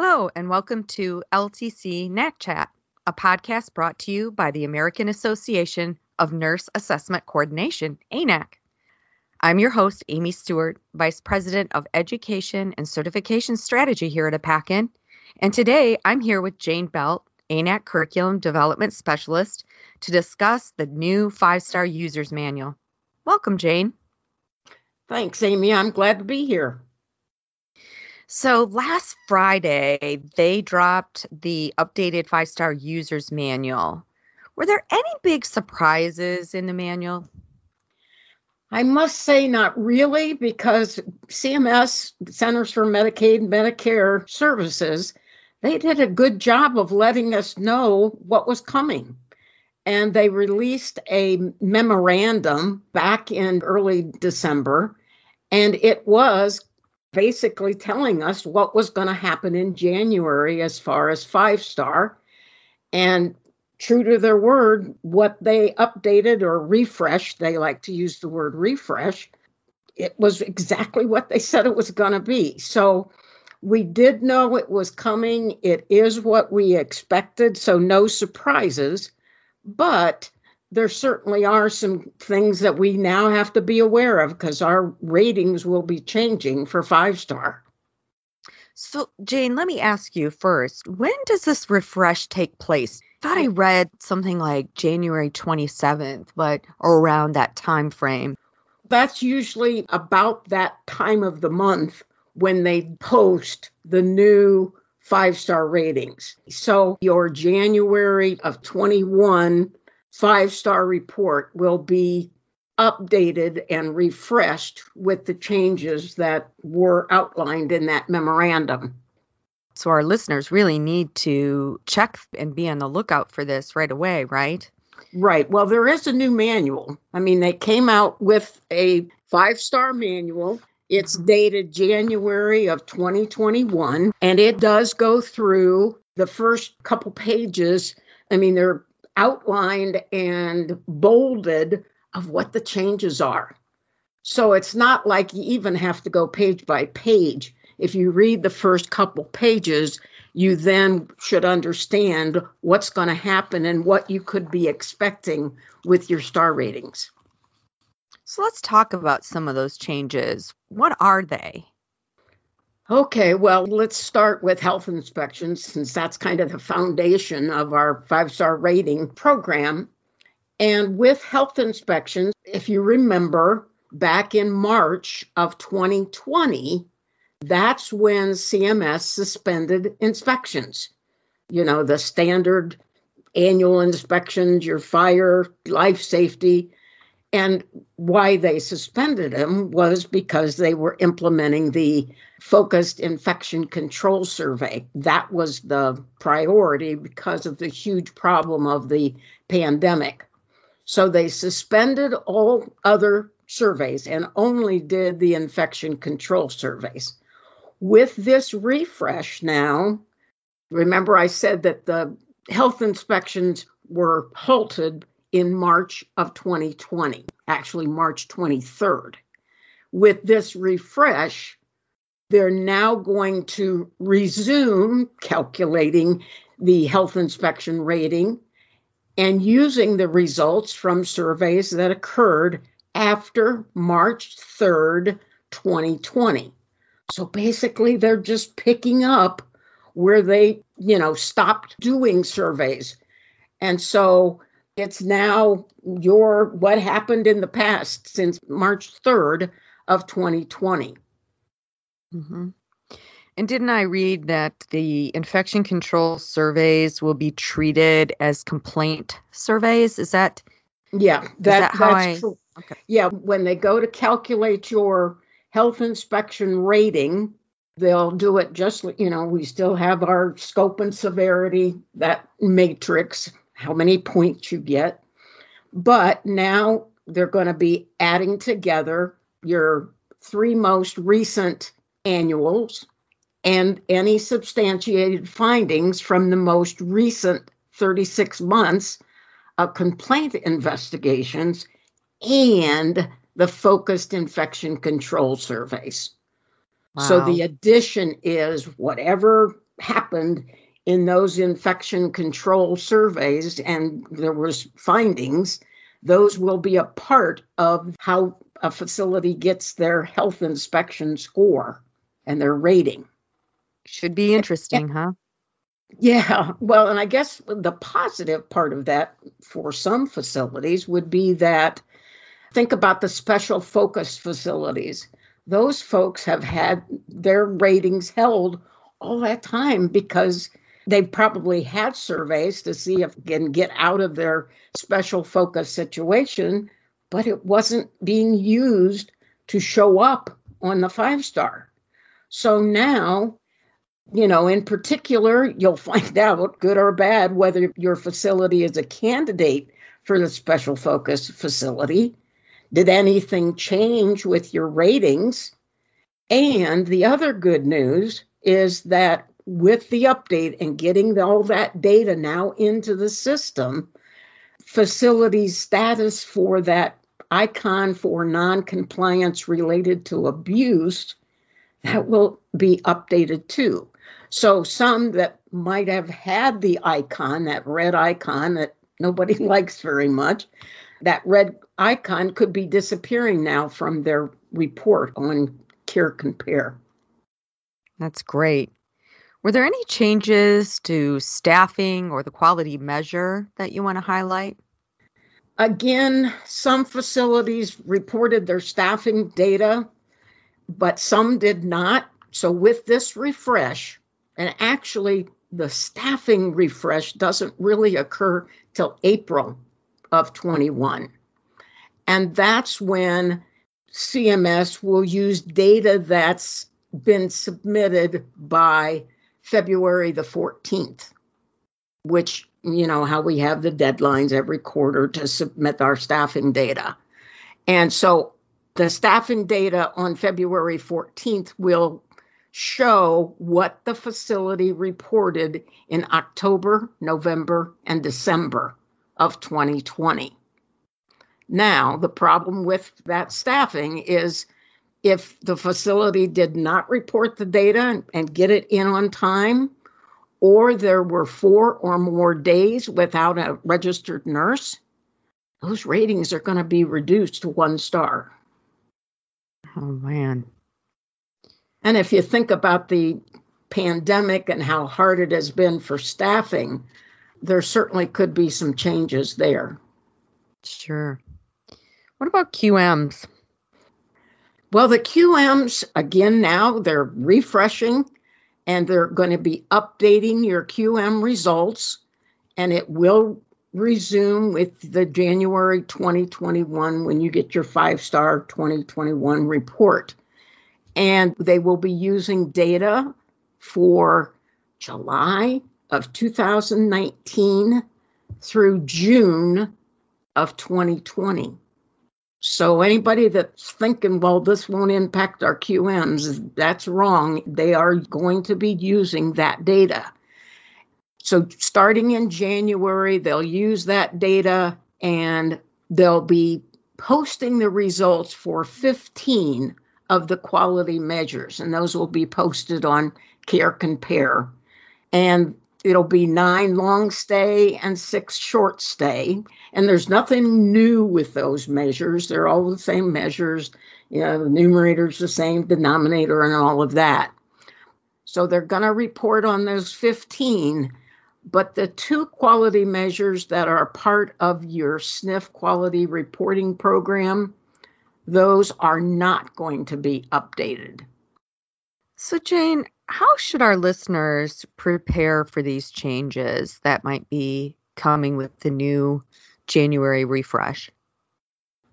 Hello, and welcome to LTC NAC Chat, a podcast brought to you by the American Association of Nurse Assessment Coordination, ANAC. I'm your host, Amy Stewart, Vice President of Education and Certification Strategy here at APACN. And today I'm here with Jane Belt, ANAC Curriculum Development Specialist, to discuss the new five star users manual. Welcome, Jane. Thanks, Amy. I'm glad to be here. So last Friday, they dropped the updated five star users manual. Were there any big surprises in the manual? I must say, not really, because CMS, Centers for Medicaid and Medicare Services, they did a good job of letting us know what was coming. And they released a memorandum back in early December, and it was basically telling us what was going to happen in January as far as five star. And true to their word, what they updated or refreshed, they like to use the word refresh, it was exactly what they said it was going to be. So we did know it was coming. It is what we expected. So no surprises. But there certainly are some things that we now have to be aware of because our ratings will be changing for five star. So, Jane, let me ask you first when does this refresh take place? I thought I read something like January 27th, but around that time frame. That's usually about that time of the month when they post the new five star ratings. So, your January of 21 five star report will be updated and refreshed with the changes that were outlined in that memorandum. So, our listeners really need to check and be on the lookout for this right away, right? Right. Well, there is a new manual. I mean, they came out with a five star manual. It's mm-hmm. dated January of 2021, and it does go through the first couple pages. I mean, they're outlined and bolded of what the changes are. So it's not like you even have to go page by page. If you read the first couple pages, you then should understand what's going to happen and what you could be expecting with your star ratings. So let's talk about some of those changes. What are they? Okay, well, let's start with health inspections since that's kind of the foundation of our five star rating program. And with health inspections, if you remember back in March of 2020, that's when CMS suspended inspections. You know, the standard annual inspections, your fire, life safety. And why they suspended them was because they were implementing the focused infection control survey. That was the priority because of the huge problem of the pandemic. So they suspended all other surveys and only did the infection control surveys. With this refresh now, remember I said that the health inspections were halted in March of 2020, actually March 23rd. With this refresh, they're now going to resume calculating the health inspection rating and using the results from surveys that occurred after March 3rd, 2020. So basically, they're just picking up where they, you know, stopped doing surveys. And so it's now your what happened in the past since March 3rd of 2020. Mm-hmm. And didn't I read that the infection control surveys will be treated as complaint surveys? Is that? Yeah, that, that how I? True. Okay. Yeah, when they go to calculate your health inspection rating, they'll do it just you know we still have our scope and severity that matrix how many points you get. But now they're going to be adding together your three most recent annuals and any substantiated findings from the most recent 36 months of complaint investigations and the focused infection control surveys. Wow. So the addition is whatever happened in those infection control surveys and there was findings those will be a part of how a facility gets their health inspection score and their rating. Should be interesting huh? Yeah well and i guess the positive part of that for some facilities would be that think about the special focus facilities. Those folks have had their ratings held all that time because they've probably had surveys to see if they can get out of their special focus situation, but it wasn't being used to show up on the five star. So now, you know, in particular, you'll find out, good or bad, whether your facility is a candidate for the special focus facility did anything change with your ratings? And the other good news is that with the update and getting all that data now into the system, facility status for that icon for non-compliance related to abuse that will be updated too. So some that might have had the icon, that red icon that nobody likes very much, that red icon could be disappearing now from their report on Care Compare. That's great. Were there any changes to staffing or the quality measure that you want to highlight? Again, some facilities reported their staffing data, but some did not. So, with this refresh, and actually, the staffing refresh doesn't really occur till April of 21. And that's when CMS will use data that's been submitted by February the 14th, which, you know, how we have the deadlines every quarter to submit our staffing data. And so the staffing data on February 14th will show what the facility reported in October, November, and December of 2020. Now, the problem with that staffing is if the facility did not report the data and get it in on time, or there were four or more days without a registered nurse, those ratings are going to be reduced to one star. Oh, man. And if you think about the pandemic and how hard it has been for staffing, there certainly could be some changes there. Sure. What about QMs? Well, the QMs, again, now they're refreshing and they're going to be updating your QM results, and it will resume with the January 2021 when you get your five star 2021 report. And they will be using data for July of 2019 through June of 2020. So anybody that's thinking, well, this won't impact our QMs, that's wrong. They are going to be using that data. So starting in January, they'll use that data and they'll be posting the results for 15 of the quality measures, and those will be posted on Care Compare. And it'll be nine long stay and six short stay. And there's nothing new with those measures. They're all the same measures. You know, the numerator's the same, denominator, and all of that. So they're going to report on those 15. But the two quality measures that are part of your SNF quality reporting program, those are not going to be updated. So, Jane, how should our listeners prepare for these changes that might be coming with the new January refresh?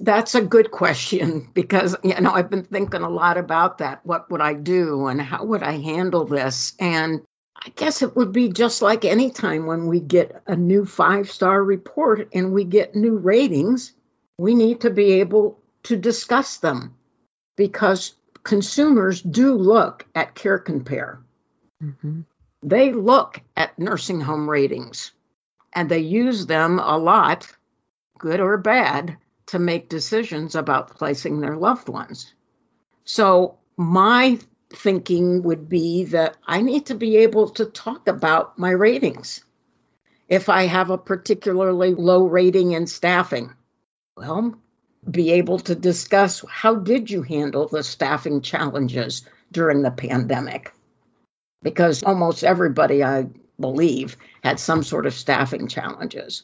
That's a good question because you know I've been thinking a lot about that. What would I do and how would I handle this? And I guess it would be just like any time when we get a new five-star report and we get new ratings, we need to be able to discuss them because consumers do look at Care Compare. Mm-hmm. They look at nursing home ratings and they use them a lot, good or bad, to make decisions about placing their loved ones. So, my thinking would be that I need to be able to talk about my ratings. If I have a particularly low rating in staffing, well, be able to discuss how did you handle the staffing challenges during the pandemic? Because almost everybody, I believe, had some sort of staffing challenges.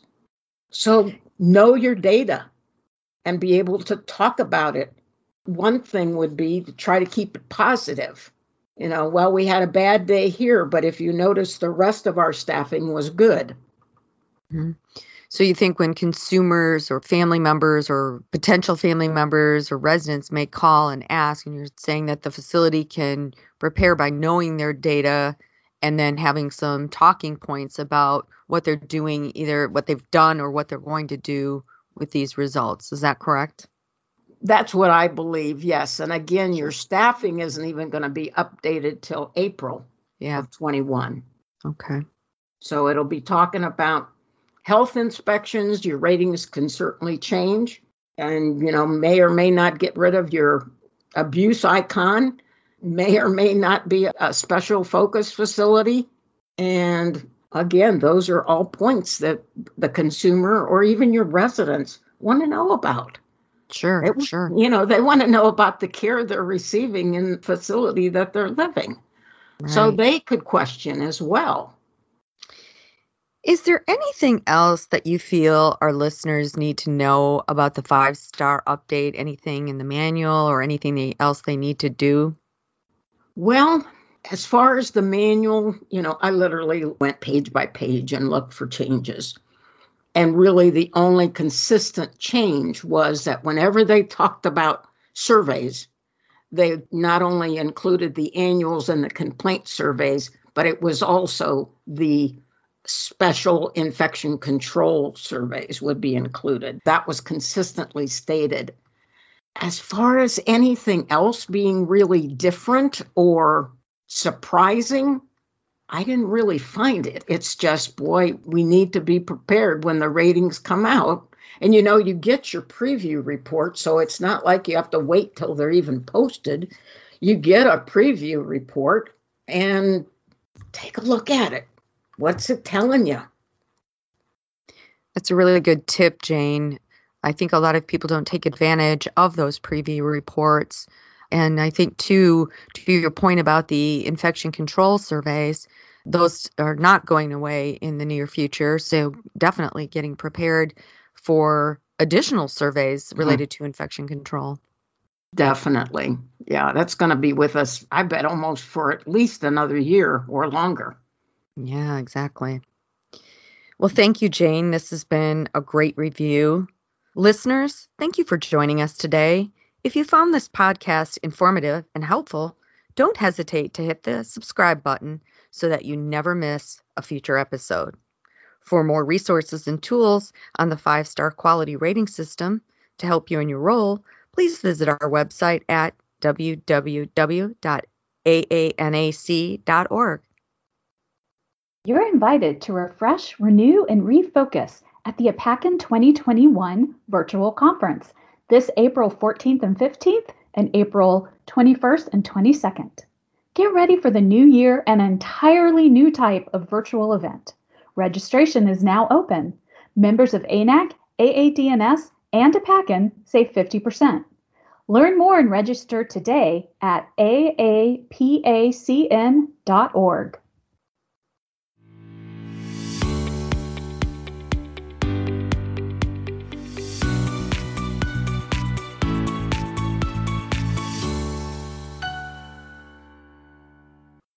So know your data and be able to talk about it. One thing would be to try to keep it positive. You know, well, we had a bad day here, but if you notice, the rest of our staffing was good. Mm-hmm. So you think when consumers or family members or potential family members or residents may call and ask, and you're saying that the facility can prepare by knowing their data and then having some talking points about what they're doing, either what they've done or what they're going to do with these results. Is that correct? That's what I believe, yes. And again, your staffing isn't even going to be updated till April yeah. of 21. Okay. So it'll be talking about health inspections. Your ratings can certainly change and, you know, may or may not get rid of your abuse icon may or may not be a special focus facility. And again, those are all points that the consumer or even your residents want to know about. Sure, it, sure. You know, they want to know about the care they're receiving in the facility that they're living. Right. So they could question as well. Is there anything else that you feel our listeners need to know about the five star update? Anything in the manual or anything else they need to do? Well, as far as the manual, you know, I literally went page by page and looked for changes. And really, the only consistent change was that whenever they talked about surveys, they not only included the annuals and the complaint surveys, but it was also the special infection control surveys would be included. That was consistently stated as far as anything else being really different or surprising, I didn't really find it. It's just, boy, we need to be prepared when the ratings come out. And you know, you get your preview report, so it's not like you have to wait till they're even posted. You get a preview report and take a look at it. What's it telling you? That's a really good tip, Jane. I think a lot of people don't take advantage of those preview reports. And I think, too, to your point about the infection control surveys, those are not going away in the near future. So, definitely getting prepared for additional surveys mm-hmm. related mm-hmm. to infection control. Definitely. Yeah, that's going to be with us, I bet, almost for at least another year or longer. Yeah, exactly. Well, thank you, Jane. This has been a great review. Listeners, thank you for joining us today. If you found this podcast informative and helpful, don't hesitate to hit the subscribe button so that you never miss a future episode. For more resources and tools on the five star quality rating system to help you in your role, please visit our website at www.aanac.org. You're invited to refresh, renew, and refocus at the APACN 2021 virtual conference this April 14th and 15th and April 21st and 22nd. Get ready for the new year and an entirely new type of virtual event. Registration is now open. Members of ANAC, AADNS, and APACN save 50%. Learn more and register today at aapacn.org.